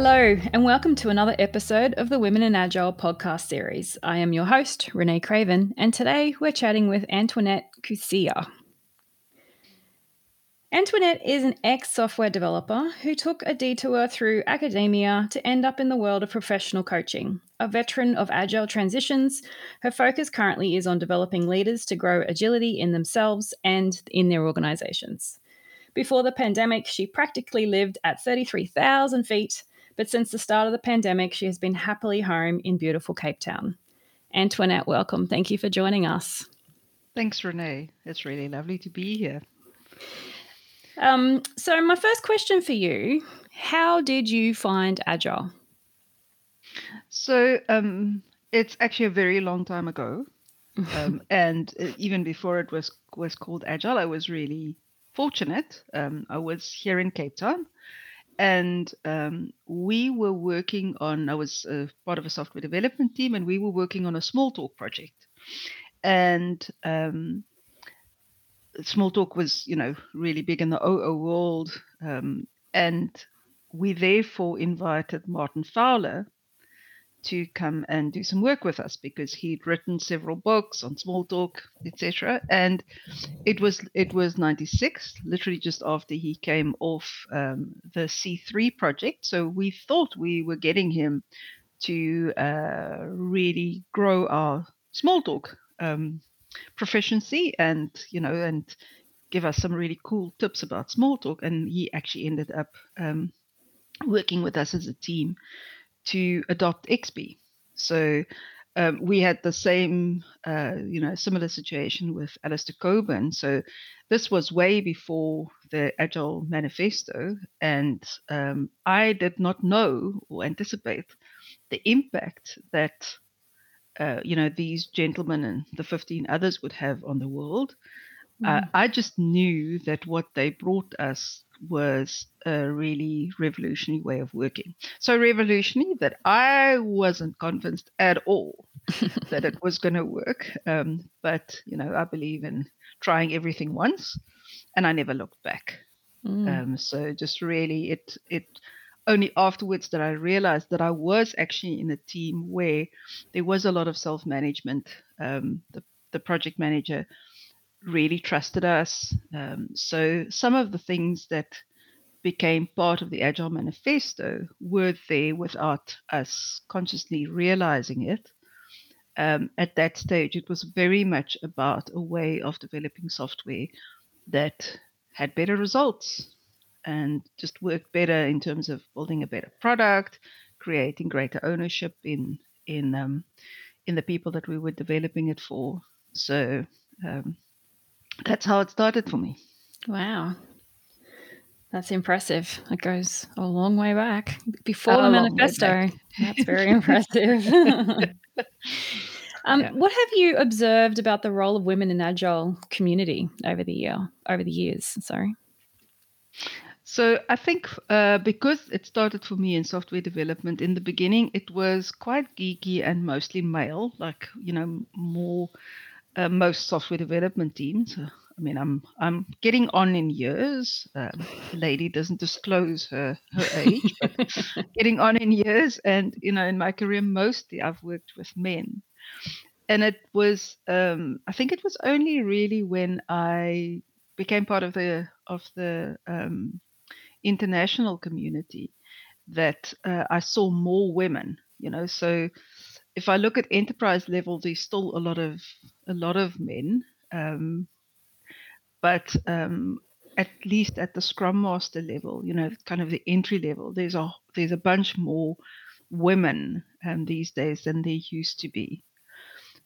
Hello, and welcome to another episode of the Women in Agile podcast series. I am your host, Renee Craven, and today we're chatting with Antoinette Coetzee. Antoinette is an ex software developer who took a detour through academia to end up in the world of professional coaching. A veteran of agile transitions, her focus currently is on developing leaders to grow agility in themselves and in their organizations. Before the pandemic, she practically lived at 33,000 feet but since the start of the pandemic, she has been happily home in beautiful Cape Town. Antoinette, welcome. Thank you for joining us. Thanks, Renee. It's really lovely to be here. Um, so, my first question for you How did you find Agile? So, um, it's actually a very long time ago. Um, and uh, even before it was was called Agile, I was really fortunate. Um, I was here in Cape Town and um, we were working on i was uh, part of a software development team and we were working on a Smalltalk project. And um, Smalltalk was you know really big in the oo world um, and we therefore invited martin fowler to come and do some work with us because he'd written several books on Smalltalk, etc. And it was it was 96, literally just after he came off um, the C3 project. So we thought we were getting him to uh, really grow our Smalltalk um, proficiency and you know and give us some really cool tips about Smalltalk. And he actually ended up um, working with us as a team to adopt XP. So um, we had the same, uh, you know, similar situation with Alistair Cockburn. So this was way before the Agile Manifesto, and um, I did not know or anticipate the impact that, uh, you know, these gentlemen and the 15 others would have on the world. Uh, mm. Uh, I just knew that what they brought us was a really revolutionary way of working. So revolutionary that I wasn't convinced at all that it was going to work. Um, but you know, I believe in trying everything once, and I never looked back. Mm. Um, so just really, it it only afterwards that I realized that I was actually in a team where there was a lot of self management. Um, the the project manager really trusted us. Um, so some of the things that became part of the Agile Manifesto were there without us consciously realizing it. Um, at that stage, it was very much about a way of developing software that had better results and just worked better in terms of building a better product, creating greater ownership in in um, in the people that we were developing it for. So um, that's how it started for me. Wow. That's impressive. It goes a long way back before the manifesto. That's very impressive. um, yeah. What have you observed about the role of women in agile community over the year, over the years? Sorry. So I think uh, because it started for me in software development in the beginning, it was quite geeky and mostly male, like you know more uh, most software development teams. Uh, I mean, I'm I'm getting on in years. Um, the lady doesn't disclose her her age, but getting on in years. And you know, in my career, mostly I've worked with men, and it was um, I think it was only really when I became part of the of the um, international community that uh, I saw more women. You know, so if I look at enterprise level, there's still a lot of a lot of men. Um, but um, at least at the Scrum Master level, you know, kind of the entry level, there's a there's a bunch more women um, these days than there used to be.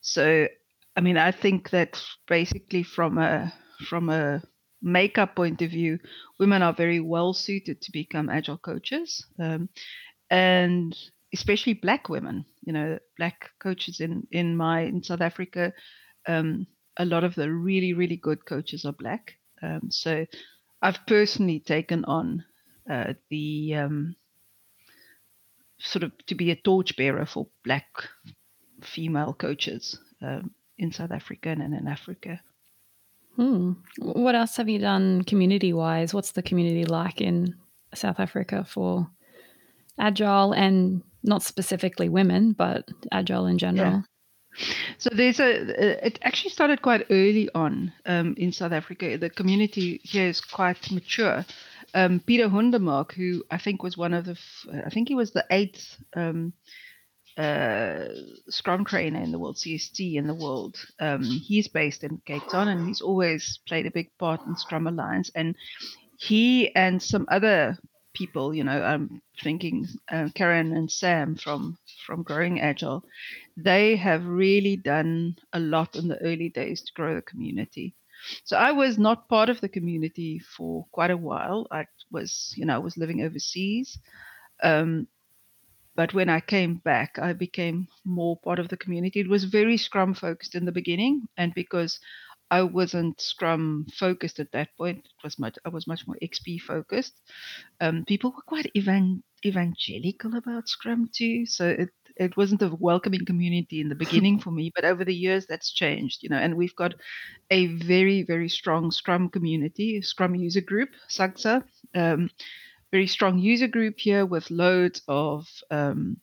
So, I mean, I think that basically from a from a makeup point of view, women are very well suited to become agile coaches, um, and especially black women. You know, black coaches in in my in South Africa. Um, a lot of the really, really good coaches are black. Um, so I've personally taken on uh, the um, sort of to be a torchbearer for black female coaches um, in South Africa and in Africa. Hmm. What else have you done community wise? What's the community like in South Africa for agile and not specifically women, but agile in general? Yeah. So there's a. It actually started quite early on um, in South Africa. The community here is quite mature. Um, Peter Hundermark, who I think was one of the, I think he was the eighth um, uh, Scrum trainer in the world, CST in the world. Um, he's based in Cape Town, and he's always played a big part in Scrum Alliance. And he and some other people, you know, I'm thinking uh, Karen and Sam from from Growing Agile, they have really done a lot in the early days to grow the community. So I was not part of the community for quite a while. I was, you know, I was living overseas. Um, but when I came back, I became more part of the community. It was very Scrum focused in the beginning, and because I wasn't Scrum focused at that point, it was much I was much more XP focused. Um, people were quite evan- evangelical about Scrum too, so it it wasn't a welcoming community in the beginning for me, but over the years that's changed, you know. And we've got a very very strong Scrum community, Scrum user group, SUGSA. Um, very strong user group here with loads of um,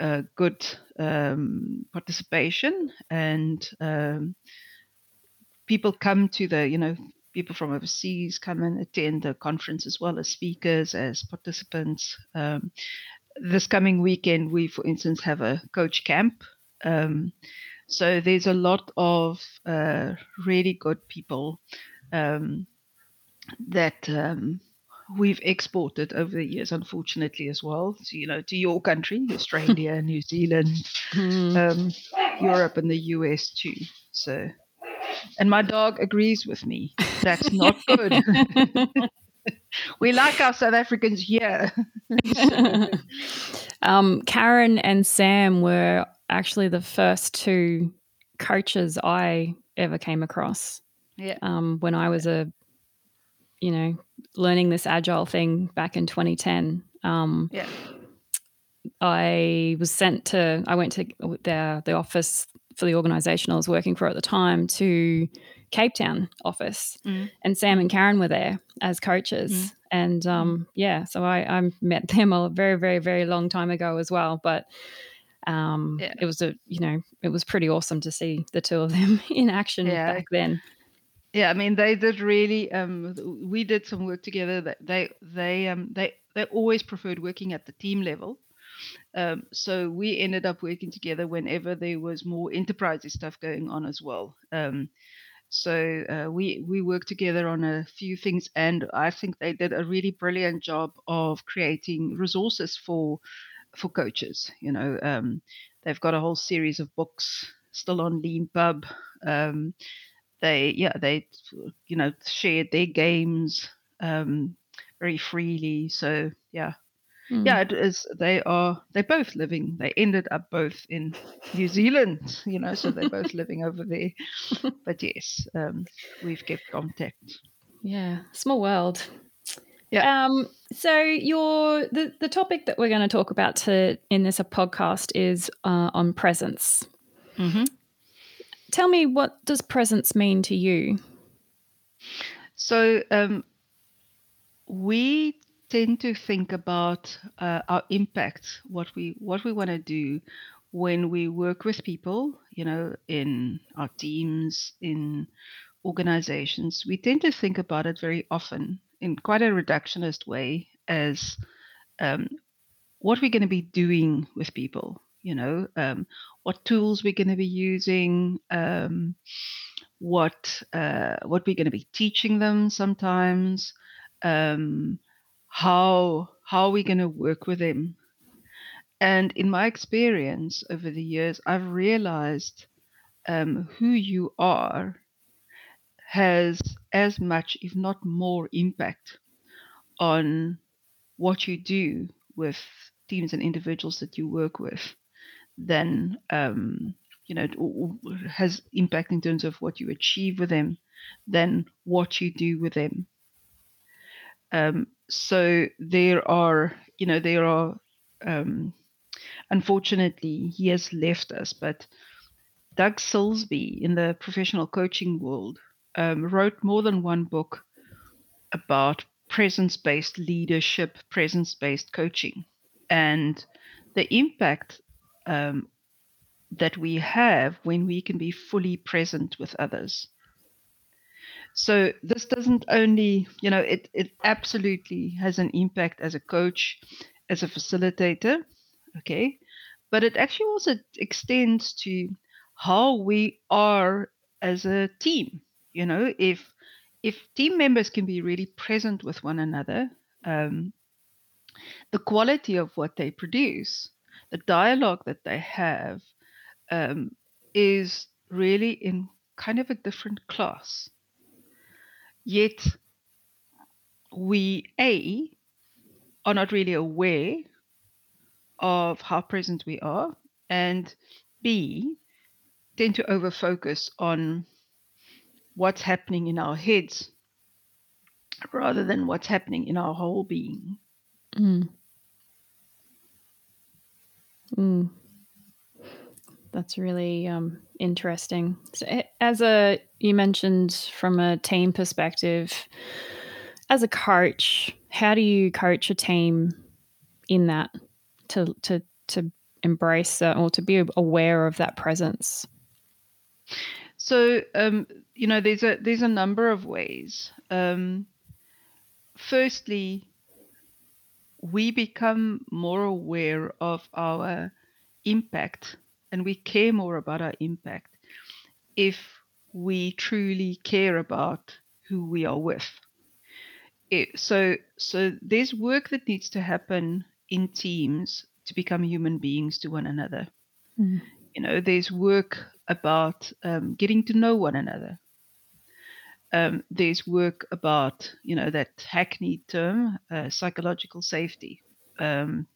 uh, good um, participation and um, people come to the you know people from overseas come and attend the conference as well as speakers as participants um, this coming weekend we for instance have a coach camp um, so there's a lot of uh, really good people um, that um, we've exported over the years, unfortunately, as well. So, you know, to your country, Australia, New Zealand, mm. um, Europe, and the US too. So, and my dog agrees with me. That's not good. we like our South Africans here. um, Karen and Sam were actually the first two coaches I ever came across. Yeah. Um, when I was a you know, learning this agile thing back in 2010. Um, yeah. I was sent to, I went to the, the office for the organization I was working for at the time to Cape Town office. Mm. And Sam and Karen were there as coaches. Mm. And um, yeah, so I, I met them a very, very, very long time ago as well. But um, yeah. it was a, you know, it was pretty awesome to see the two of them in action yeah. back then. Yeah, I mean they did really. Um, we did some work together. That they they um they they always preferred working at the team level. Um, so we ended up working together whenever there was more enterprise stuff going on as well. Um, so uh, we we worked together on a few things, and I think they did a really brilliant job of creating resources for for coaches. You know, um, they've got a whole series of books still on Leanpub. Um, they yeah they you know shared their games um, very freely. So yeah. Mm. Yeah, it is. They are. They're both living. They ended up both in New Zealand, you know. So they're both living over there. But yes, um, we've kept contact. Yeah, small world. Yeah. Um, so your the the topic that we're going to talk about to in this podcast is uh, on presence. Mm-hmm. Tell me, what does presence mean to you? So, um, we tend to think about uh, our impact, what we what we want to do when we work with people, you know, in our teams, in organizations. We tend to think about it very often in quite a reductionist way as um, what we're going to be doing with people you know um, what tools we're going to be using um, what uh, what we're going to be teaching them sometimes um, how how are we're going to work with them and in my experience over the years i've realized um, who you are has as much if not more impact on what you do with teams and individuals that you work with than um, you know has impact in terms of what you achieve with them than what you do with them. Um, so there are you know there are um, unfortunately he has left us, but Doug Silsbee in the professional coaching world um, wrote more than one book about presence based leadership, presence based coaching. and the impact um, that we have when we can be fully present with others. So this doesn't only, you know, it, it absolutely has an impact as a coach, as a facilitator, okay, but it actually also extends to how we are as a team. You know, if if team members can be really present with one another, um, the quality of what they produce, the dialogue that they have, um, is really in kind of a different class. Yet we a are not really aware of how present we are, and b tend to over focus on what's happening in our heads rather than what's happening in our whole being. Mm. Mm. That's really um, interesting. So, as a you mentioned from a team perspective, as a coach, how do you coach a team in that to to to embrace uh, or to be aware of that presence? So, um, you know, there's a there's a number of ways. Um, firstly, we become more aware of our impact and we care more about our impact if we truly care about who we are with. It, so, so there's work that needs to happen in teams to become human beings to one another. Mm. You know, there's work about um, getting to know one another. Um, there's work about, you know, that hackneyed term, uh, psychological safety, um,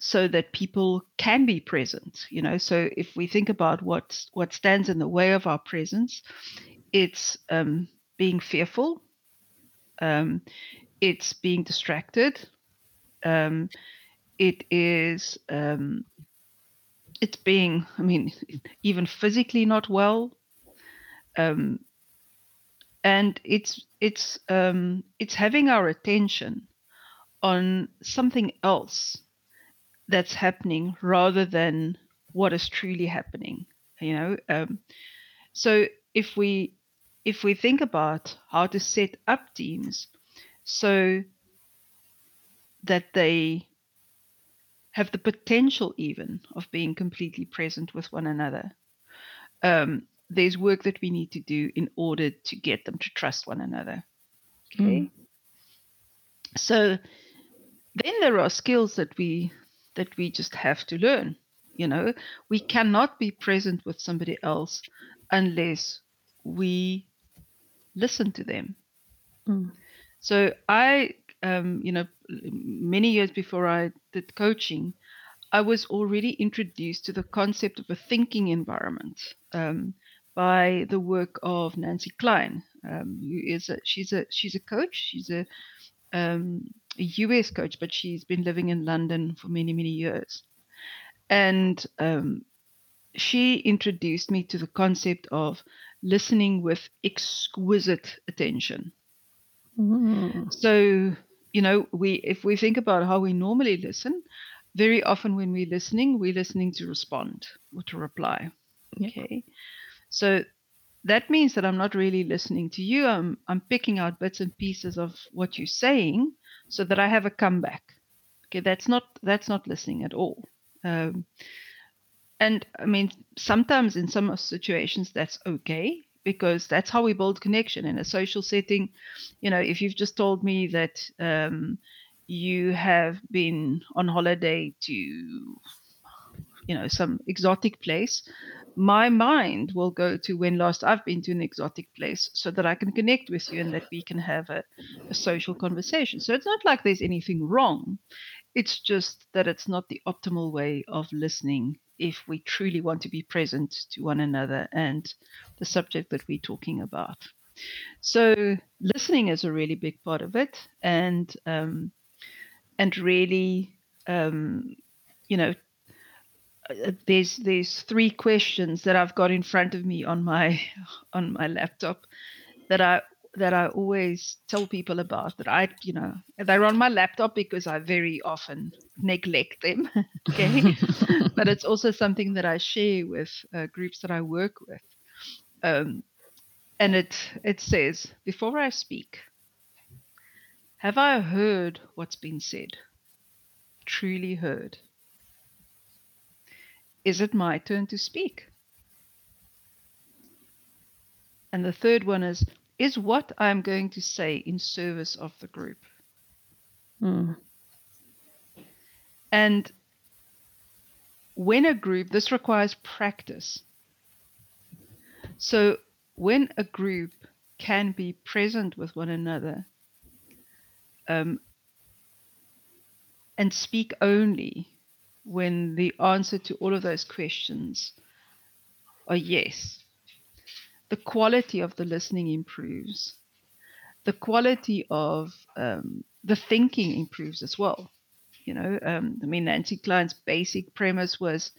so that people can be present. You know, so if we think about what what stands in the way of our presence, it's um, being fearful, um, it's being distracted, um, it is um, it's being, I mean, even physically not well. Um, and it's it's um, it's having our attention on something else that's happening rather than what is truly happening. You know, um, so if we if we think about how to set up teams so that they have the potential even of being completely present with one another. Um, there's work that we need to do in order to get them to trust one another. Okay. Mm. So then there are skills that we that we just have to learn. You know, we cannot be present with somebody else unless we listen to them. Mm. So I um, you know, many years before I did coaching, I was already introduced to the concept of a thinking environment um, by the work of Nancy Kline, um, who is a, she's a she's a coach. She's a, um, a US coach, but she's been living in London for many many years, and um, she introduced me to the concept of listening with exquisite attention. Mm. So you know, we if we think about how we normally listen, very often when we're listening, we're listening to respond or to reply. Okay. So that means that I'm not really listening to you. I'm I'm picking out bits and pieces of what you're saying so that I have a comeback. Okay, that's not that's not listening at all. Um, and I mean, sometimes in some situations that's okay because that's how we build connection in a social setting. You know, if you've just told me that um, you have been on holiday to, you know, some exotic place, my mind will go to when last I've been to an exotic place so that I can connect with you and that we can have a, a social conversation. So it's not like there's anything wrong. It's just that it's not the optimal way of listening if we truly want to be present to one another and the subject that we're talking about. So listening is a really big part of it, and um, and really, um, you know, there's there's three questions that I've got in front of me on my on my laptop that I that I always tell people about that I, you know, they're on my laptop because I very often neglect them. okay. but it's also something that I share with uh, groups that I work with. Um, and it, it says, before I speak, have I heard what's been said? Truly heard? Is it my turn to speak? And the third one is Is what I'm going to say in service of the group? Mm. And when a group, this requires practice. So when a group can be present with one another um, and speak only when the answer to all of those questions are yes, the quality of the listening improves. The quality of um, the thinking improves as well. You know, um, I mean, Nancy Kline's basic premise was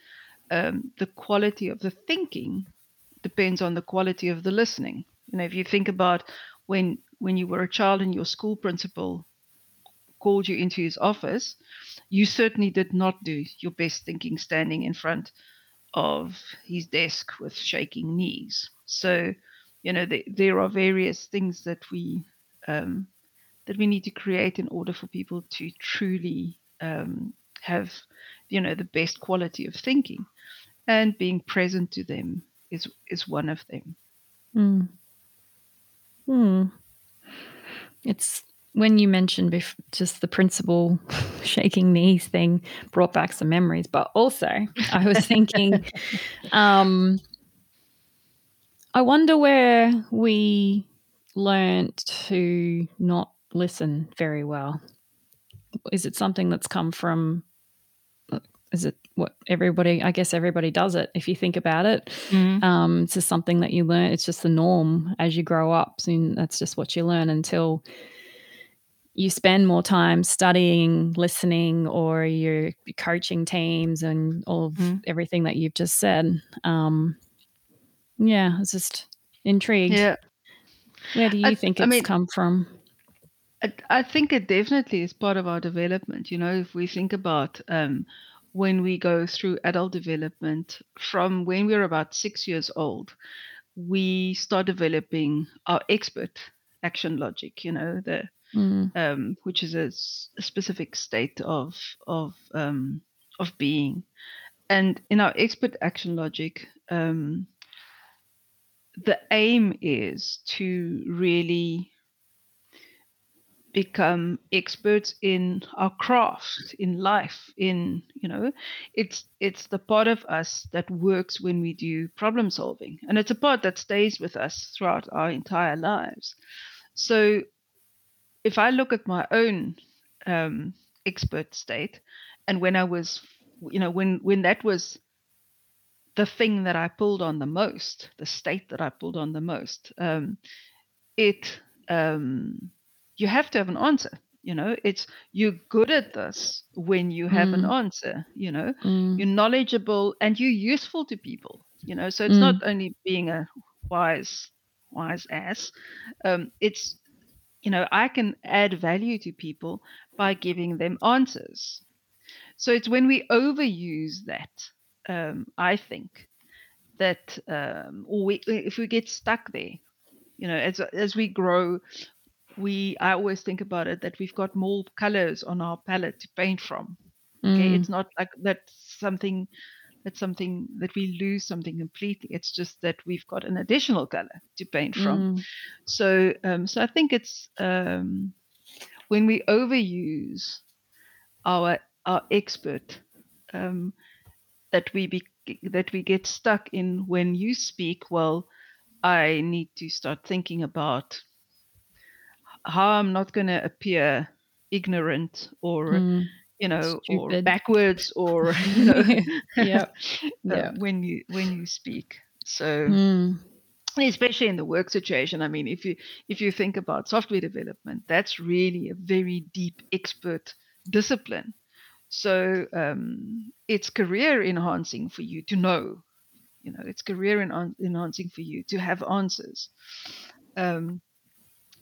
um, the quality of the thinking depends on the quality of the listening. You know, if you think about when when you were a child and your school principal called you into his office, you certainly did not do your best thinking standing in front of his desk with shaking knees. So, you know, the, there are various things that we um, that we need to create in order for people to truly um, have, you know, the best quality of thinking, and being present to them is is one of them. Hmm. Hmm. It's when you mentioned bef- just the principal shaking knees thing brought back some memories but also i was thinking um, i wonder where we learned to not listen very well is it something that's come from is it what everybody i guess everybody does it if you think about it Mhm. um, it's just something that you learn it's just the norm as you grow up and that's just what you learn until you spend more time studying listening or you're coaching teams and all of Mhm. everything that you've just said um, yeah it's just intrigued Yeah, where do you I, think I it's mean, come from I, I think it definitely is part of our development. You know, if we think about um, when we go through adult development, from when we're about six years old, we start developing our expert action logic. You know, the Mm, um, which is a, specific state of of um, of being. And in our expert action logic, um, the aim is to really become experts in our craft in life in you know it's it's the part of us that works when we do problem solving. And it's a part that stays with us throughout our entire lives. So if i look at my own um, expert state and when i was you know when when that was the thing that i pulled on the most the state that i pulled on the most um, it um, you have to have an answer you know it's you're good at this when you have an Mm. answer you know mm, you're knowledgeable and you're useful to people you know so it's Mm. not only being a wise wise ass um, it's you know i can add value to people by giving them answers. So it's when we overuse that um, i think that um, or we, if we get stuck there you know as as we grow we i always think about it that we've got more colors on our palette to paint from. Okay mm, it's not like that's something that's something that we lose something completely. It's just that we've got an additional color to paint from. Mm, so um so i think it's um when we overuse our our expert um that we be that we get stuck in when you speak well i need to start thinking about how i'm not going to appear ignorant or mm. You know or backwards or you know Yep, uh, when you when you speak. So Mm, especially in the work situation i mean if you if you think about software development that's really a very deep expert discipline. So um, it's career enhancing for you to know you know it's career enhan- enhancing for you to have answers. Um,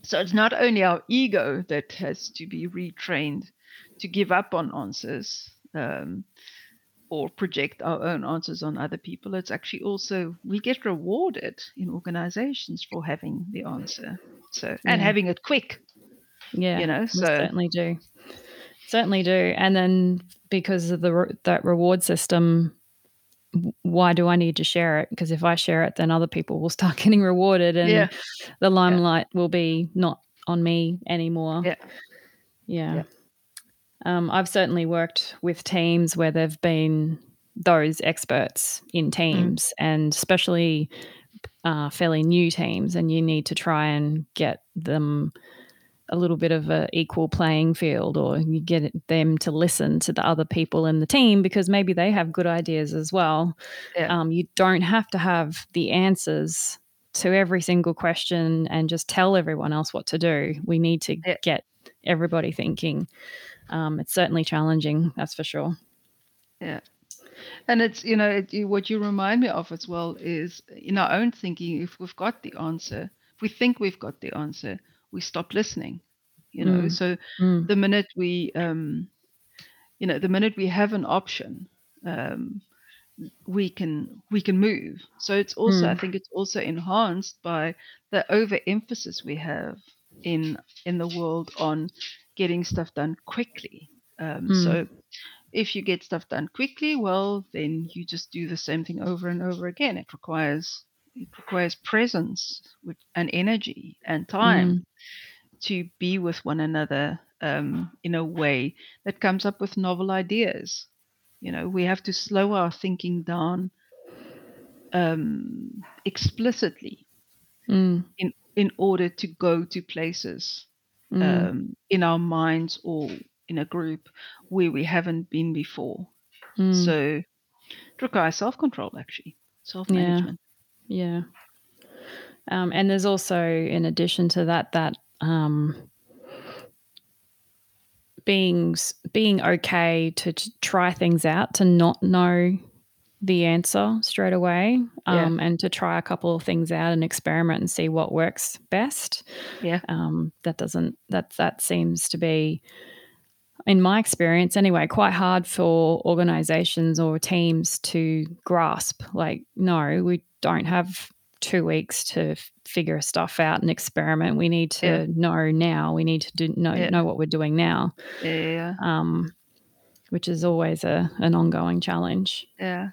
So it's not only our ego that has to be retrained to give up on answers um, or project our own answers on other people. It's actually also we get rewarded in organizations for having the answer. So and Yeah. having it quick. Yeah, You know, so certainly do. Certainly do. And then because of the that reward system, why do I need to share it? Because if I share it, then other people will start getting rewarded, and yeah, the limelight will be not on me anymore. yeah, Yeah. Um, I've certainly worked with teams where there've been those experts Mm. in teams, and especially uh, fairly new teams, and you need to try and get them a little bit of an equal playing field, or you get them to listen to the other people in the team because maybe they have good ideas as well. yeah, Um, you don't have to have the answers to every single question and just tell everyone else what to do. We need to Yeah. get everybody thinking. Um, it's certainly challenging, that's for sure. yeah. And it's you know it, what you remind me of as well is in our own thinking. If we've got the answer, if we think we've got the answer, we stop listening. You know, Mm. so Mm, the minute we um you know the minute we have an option um we can we can move so it's also i Mm. think it's also enhanced by the overemphasis we have in in the world on getting stuff done quickly. Um Mm. so if you get stuff done quickly well then you just do the same thing over and over again. It requires it requires presence with, and energy and time mm, to be with one another um, in a way that comes up with novel ideas. You know, we have to slow our thinking down um, explicitly mm, in in order to go to places mm. um, in our minds or in a group where we haven't been before. Mm. So it requires self control, actually, self management. Yeah. Um, and there's also, in addition to that, that um, being being okay to t- try things out, to not know the answer straight away, Yeah. um, and to try a couple of things out and experiment and see what works best. Yeah, Um, that doesn't that that seems to be, in my experience anyway, quite hard for organizations or teams to grasp. Like, no, we don't have two weeks to figure stuff out and experiment. We need to Yeah. know now. We need to do, know Yeah. know what we're doing now, yeah, yeah, yeah. um, which is always a an ongoing challenge. Yeah.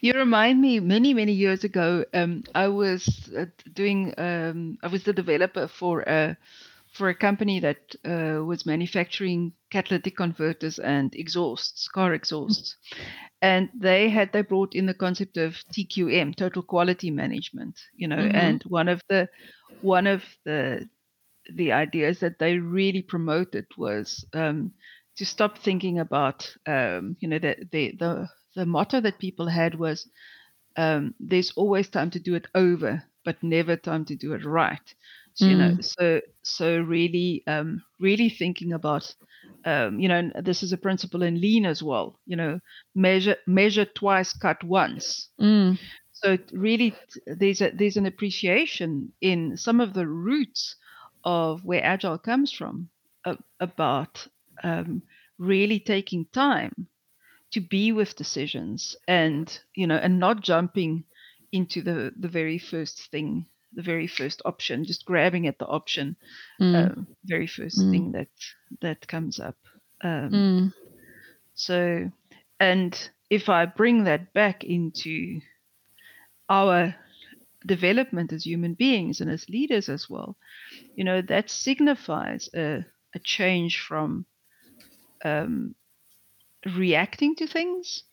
You remind me many, many years ago, um, I was uh, doing, um, I was the developer for a, for a company that uh, was manufacturing catalytic converters and exhausts, car exhausts. And they had, they brought in the concept of TQM, total quality management, you know, Mhm. and one of the, one of the, the ideas that they really promoted was um, to stop thinking about, um, you know, the, the, the, the motto that people had was um, there's always time to do it over, but never time to do it right. So, you know, so so really, um, really thinking about, um, you know, this is a principle in lean as well. You know, measure measure twice, cut once. Mm, So really, there's a there's an appreciation in some of the roots of where agile comes from about um, really taking time to be with decisions and you know and not jumping into the the very first thing the very first option just grabbing at the option mm, um, very first Mm. thing that that comes up. Um, mm, so and if i bring that back into our development as human beings and as leaders as well you know that signifies a, a change from um, reacting to things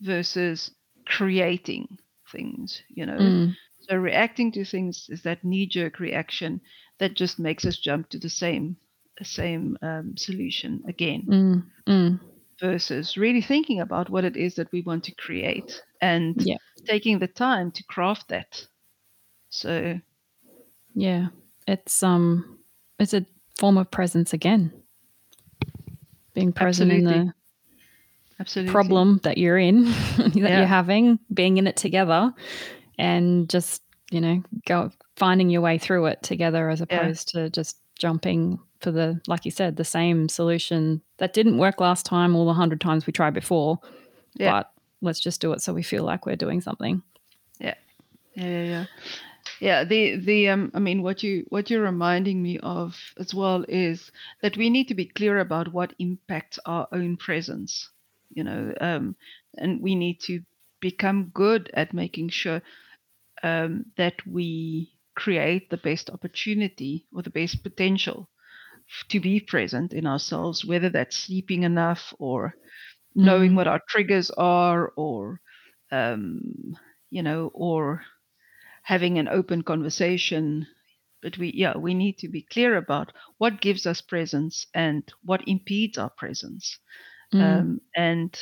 versus creating things you know mm, so reacting to things is that knee-jerk reaction that just makes us jump to the same same um, solution again mm, mm. versus really thinking about what it is that we want to create and Yeah. taking the time to craft that so Yeah, it's um, it's a form of presence again. Being present in the absolutely problem that you're in, that Yeah. you're having, being in it together, and just you know, go finding your way through it together as opposed yeah. to just jumping for the like you said the same solution that didn't work last time all the hundred times we tried before yeah. but let's just do it so we feel like we're doing something yeah yeah yeah yeah yeah the the um i mean what you what you're reminding me of as well is that we need to be clear about what impacts our own presence you know um and we need to become good at making sure um, that we create the best opportunity or the best potential to be present in ourselves, whether that's sleeping enough or knowing mm. what our triggers are or um, you know or having an open conversation but we yeah we need to be clear about what gives us presence and what impedes our presence. Mm. um, and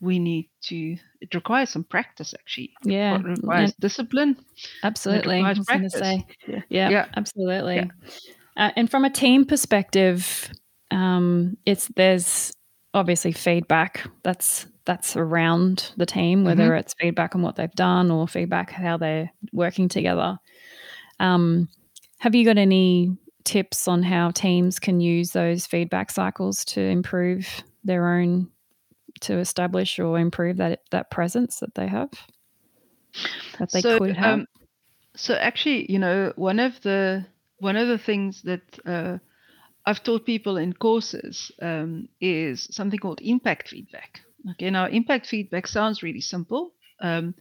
we need to it requires some practice actually. Yeah. it requires and discipline absolutely. I was to say. Yeah. yeah, yeah. absolutely. Yeah. Uh, and from a team perspective um, it's there's obviously feedback. That's that's around the team whether mm-hmm. it's feedback on what they've done or feedback how they're working together um, have you got any tips on how teams can use those feedback cycles to improve their own to establish or improve that that presence that they have that they so, could have? Um, so actually, you know, one of the one of the things that uh, I've taught people in courses um, is something called impact feedback. Okay, now impact feedback sounds really simple, um,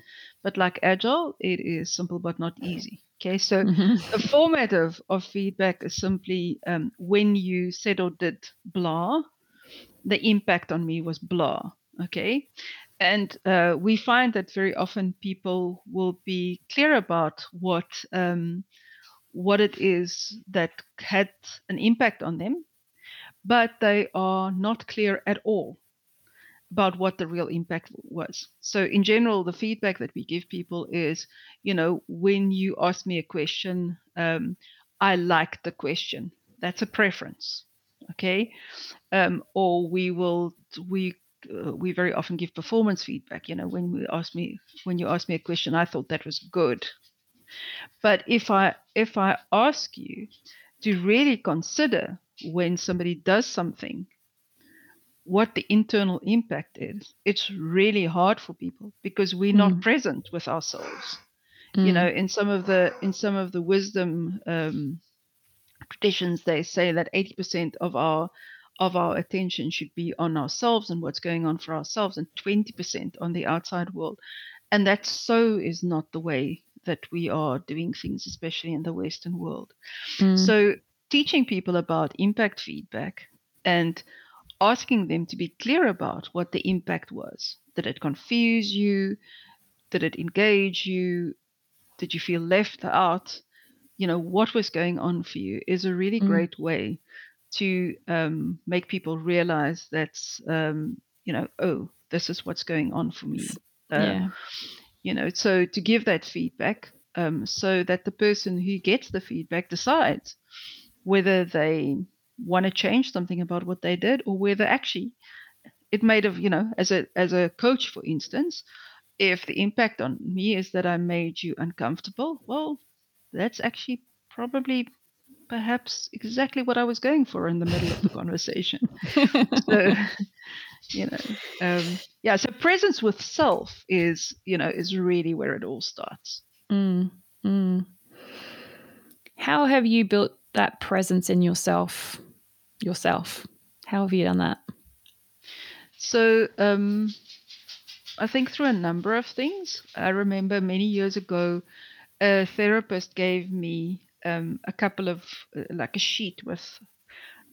but like agile, it is simple but not easy. Okay, so mm-hmm. the format of, of feedback is simply um, when you said or did blah, the impact on me was blah. Okay. And uh, we find that very often people will be clear about what um, what it is that had an impact on them, but they are not clear at all about what the real impact was. So, in general, the feedback that we give people is, you know, when you ask me a question, um, I like the question. That's a preference okay um, or we will we uh, we very often give performance feedback you know when we ask me when you ask me a question i thought that was good but if i if i ask you to really consider when somebody does something what the internal impact is it's really hard for people because we're mm. not present with ourselves mm. you know in some of the in some of the wisdom um, traditions they say that 80% of our of our attention should be on ourselves and what's going on for ourselves and 20% on the outside world and that so is not the way that we are doing things especially in the western world mm. so teaching people about impact feedback and asking them to be clear about what the impact was. Did it confuse you? Did it engage you? Did you feel left out? You know what was going on for you is a really mm. great way to um, make people realize that um, you know oh this is what's going on for me. Uh, yeah. you know so to give that feedback um, so that the person who gets the feedback decides whether they want to change something about what they did or whether actually it made of you know as a as a coach for instance if the impact on me is that i made you uncomfortable well that's actually probably perhaps exactly what I was going for in the middle of the conversation. so, you know, um, yeah. So presence with self is, you know, is really where it all starts. Mm, mm. How have you built that presence in yourself? Yourself. How have you done that? So, um, I think through a number of things. I remember many years ago, a therapist gave me um, a couple of uh, like a sheet with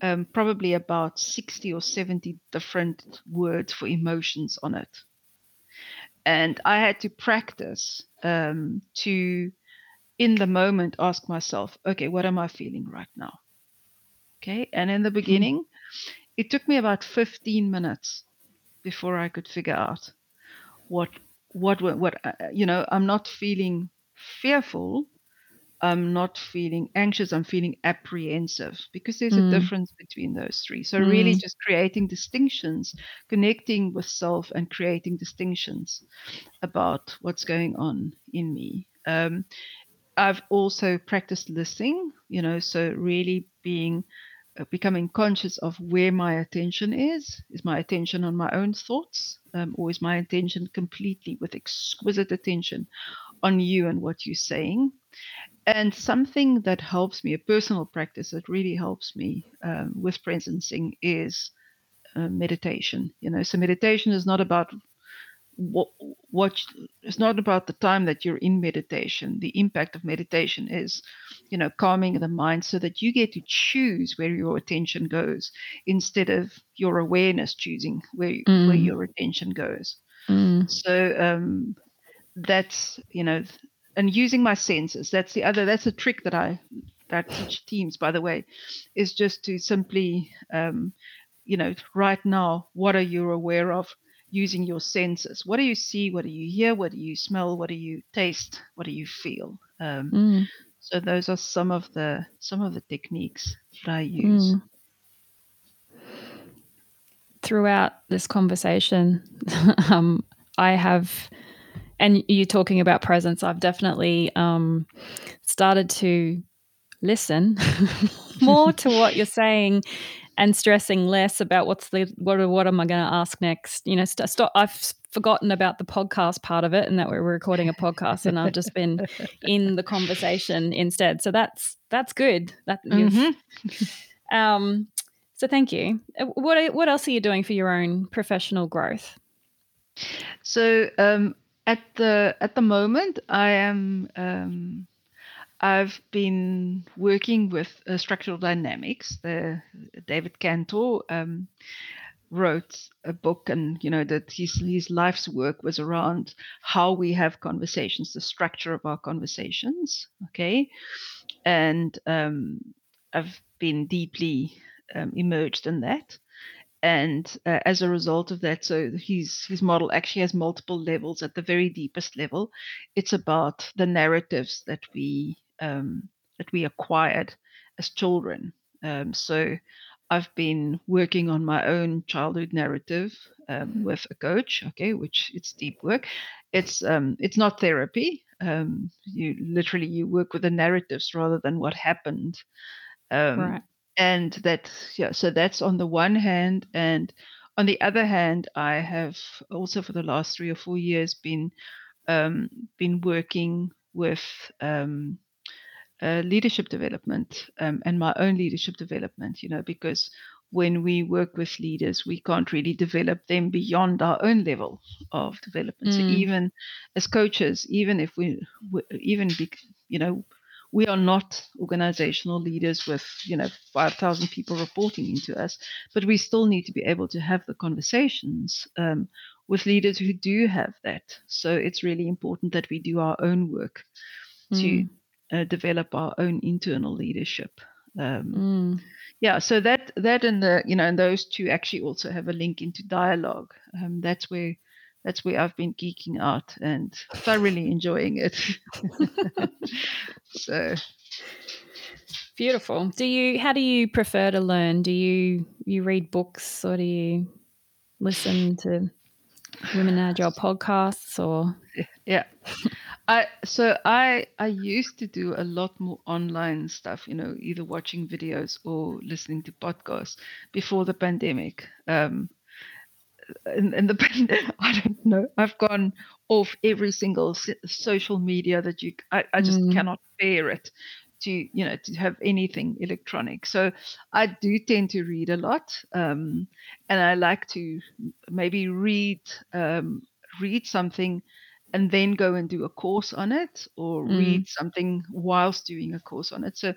um, probably about 60 or 70 different words for emotions on it. And I had to practice um, to, in the moment, ask myself, okay, what am I feeling right now? Okay. And in the hmm. beginning, mm-hmm. it took me about 15 minutes before I could figure out what, what, what, uh, you know, I'm not feeling fearful I'm not feeling anxious, I'm feeling apprehensive because there's mm. a difference between those three. So, mm. really, just creating distinctions, connecting with self, and creating distinctions about what's going on in me. Um, I've also practiced listening, you know, so really being becoming conscious of where my attention is. Is my attention on my own thoughts, um, or is my attention completely with exquisite attention on you and what you're saying? And something that helps me, a personal practice that really helps me um, with presencing is uh, meditation. You know, so meditation is not about what what it's not about the time that you're in meditation the impact of meditation is you know calming the mind so that you get to choose where your attention goes instead of your awareness choosing where mm. where your attention goes mm. so um that's you know and using my senses that's the other that's a trick that i that teach teams by the way is just to simply um you know right now what are you aware of using your senses. What do you see? What do you hear? What do you smell? What do you taste? What do you feel? Um, mm. So those are some of the some of the techniques that I use. Mm. Throughout this conversation, um, I have, and you talking about presence, I've definitely um, started to listen more to what you're saying and stressing less about what's the what what am I going to ask next? You know, st- stop. I've forgotten about the podcast part of it and that we're recording a podcast, and I've just been in the conversation instead. So that's that's good. That mm-hmm. um. So thank you. Uh, what what else are you doing for your own professional growth? So um, at the at the moment, I am. Um, I've been working with uh, structural dynamics. The David Kantor um, wrote a book, and you know that his his life's work was around how we have conversations, the structure of our conversations. Okay, and um, I've been deeply um, immersed in that and uh, as a result of that so his his model actually has multiple levels at the very deepest level it's about the narratives that we um, that we acquired as children. Um, so I've been working on my own childhood narrative um, mm-hmm. with a coach. Okay, which it's deep work. It's um, it's not therapy. Um, you literally you work with the narratives rather than what happened. Um, right. And that yeah, so that's on the one hand, and on the other hand, I have also for the last three or four years been um, been working with um, uh, leadership development um, and my own leadership development, you know, because when we work with leaders, we can't really develop them beyond our own level of development. Mm. So even as coaches, even if we, even be, you know, we are not organizational leaders with you know 5000 people reporting into us but we still need to be able to have the conversations um, with leaders who do have that so it's really important that we do our own work to mm uh, develop our own internal leadership. Um, mm. Yeah, so that that and the you know and those two actually also have a link into dialogue. Um, that's where that's where I've been geeking out and thoroughly enjoying it. so beautiful. Do you? How do you prefer to learn? Do you you read books or do you listen to Women Agile podcasts or? Yeah. I so I I used to do a lot more online stuff, you know, either watching videos or listening to podcasts before the pandemic. Um, in, in the I don't know. I've gone off every single social media that you. I, I just mm. cannot bear it to you know to have anything electronic. So I do tend to read a lot, um, and I like to maybe read um, read something and then go and do a course on it or mm. read something whilst doing a course on it. So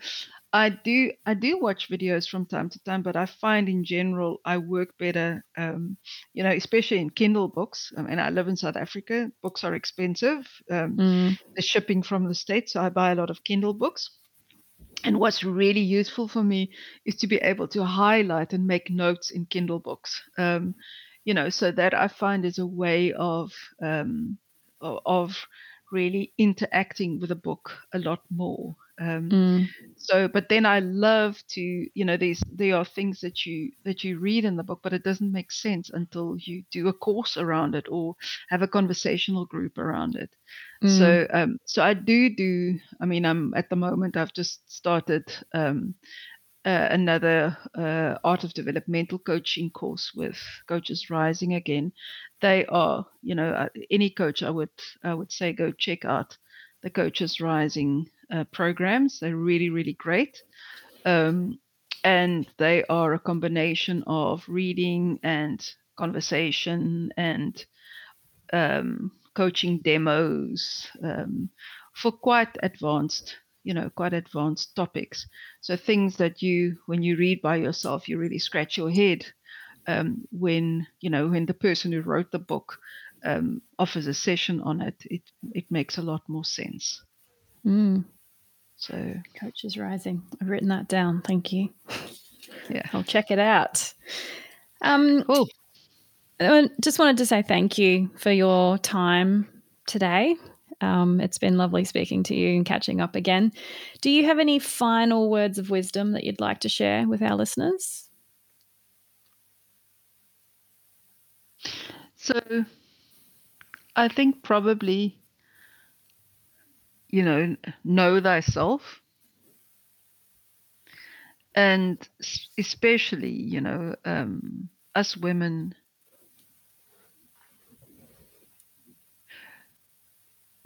i do i do watch videos from time to time but i find in general i work better um, you know especially in kindle books. I mean i live in south africa. Books are expensive um, mm. the shipping from the states so i buy a lot of kindle books. And what's really useful for me is to be able to highlight and make notes in kindle books. Um, you know so that i find is a way of um, of really interacting with a book a lot more. Um, Mm. so, but then I love to, you know, there's there are things that you that you read in the book, but it doesn't make sense until you do a course around it or have a conversational group around it. Mm. So, um, so I do do. I mean, I'm at the moment. I've just started um, uh, another uh, art of developmental coaching course with Coaches Rising again. They are, you know, uh, any coach I would I would say go check out the Coaches Rising uh, programs. They're really really great. Um, and they are a combination of reading and conversation and um, coaching demos um, for quite advanced, you know, quite advanced topics. So things that you, when you read by yourself, you really scratch your head. Um, when you know when the person who wrote the book um, offers a session on it, it it makes a lot more sense. Mm. So Coaches Rising. I've written that down. Thank you. yeah, I'll check it out. Um, cool. I just wanted to say thank you for your time today. Um, it's been lovely speaking to you and catching up again. Do you have any final words of wisdom that you'd like to share with our listeners? So I think probably, you know, know thyself. And especially, you know, um, us women,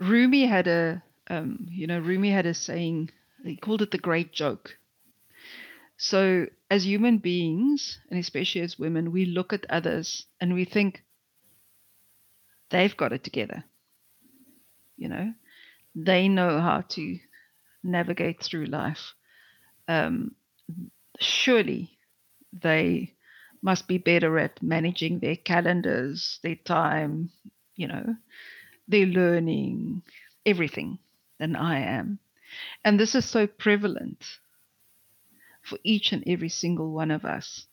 Rumi had a, um, you know, Rumi had a saying, he called it the great joke. So as human beings, and especially as women, we look at others and we think, they've got it together. You know, they know how to navigate through life. Um, surely they must be better at managing their calendars, their time, you know, their learning, everything than I am. And this is so prevalent for each and every single one of us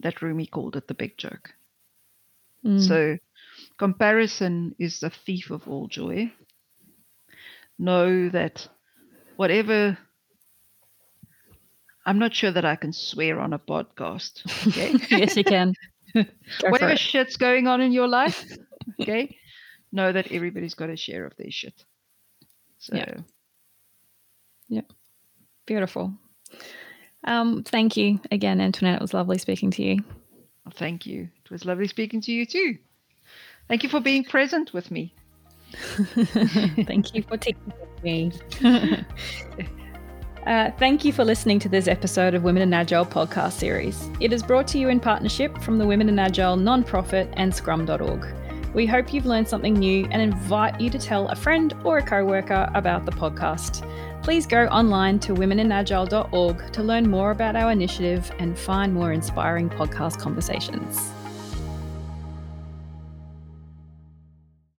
that Rumi called it the big joke. Mm. So comparison is the thief of all joy. Know that whatever I'm not sure that I can swear on a podcast. Okay. yes, you can. Whatever shit's going on in your life, okay, know that everybody's got a share of their shit. So Yeah. Beautiful. Um, thank you again, Antoinette. It was lovely speaking to you. thank you. It was lovely speaking to you too. Thank you for being present with me. thank you for taking me. Uh, thank you for listening to this episode of Women in Agile podcast series. It is brought to you in partnership from the Women in Agile nonprofit and Scrum.org. We hope you've learned something new and invite you to tell a friend or a co worker about the podcast. Please go online to womeninagile.org to learn more about our initiative and find more inspiring podcast conversations.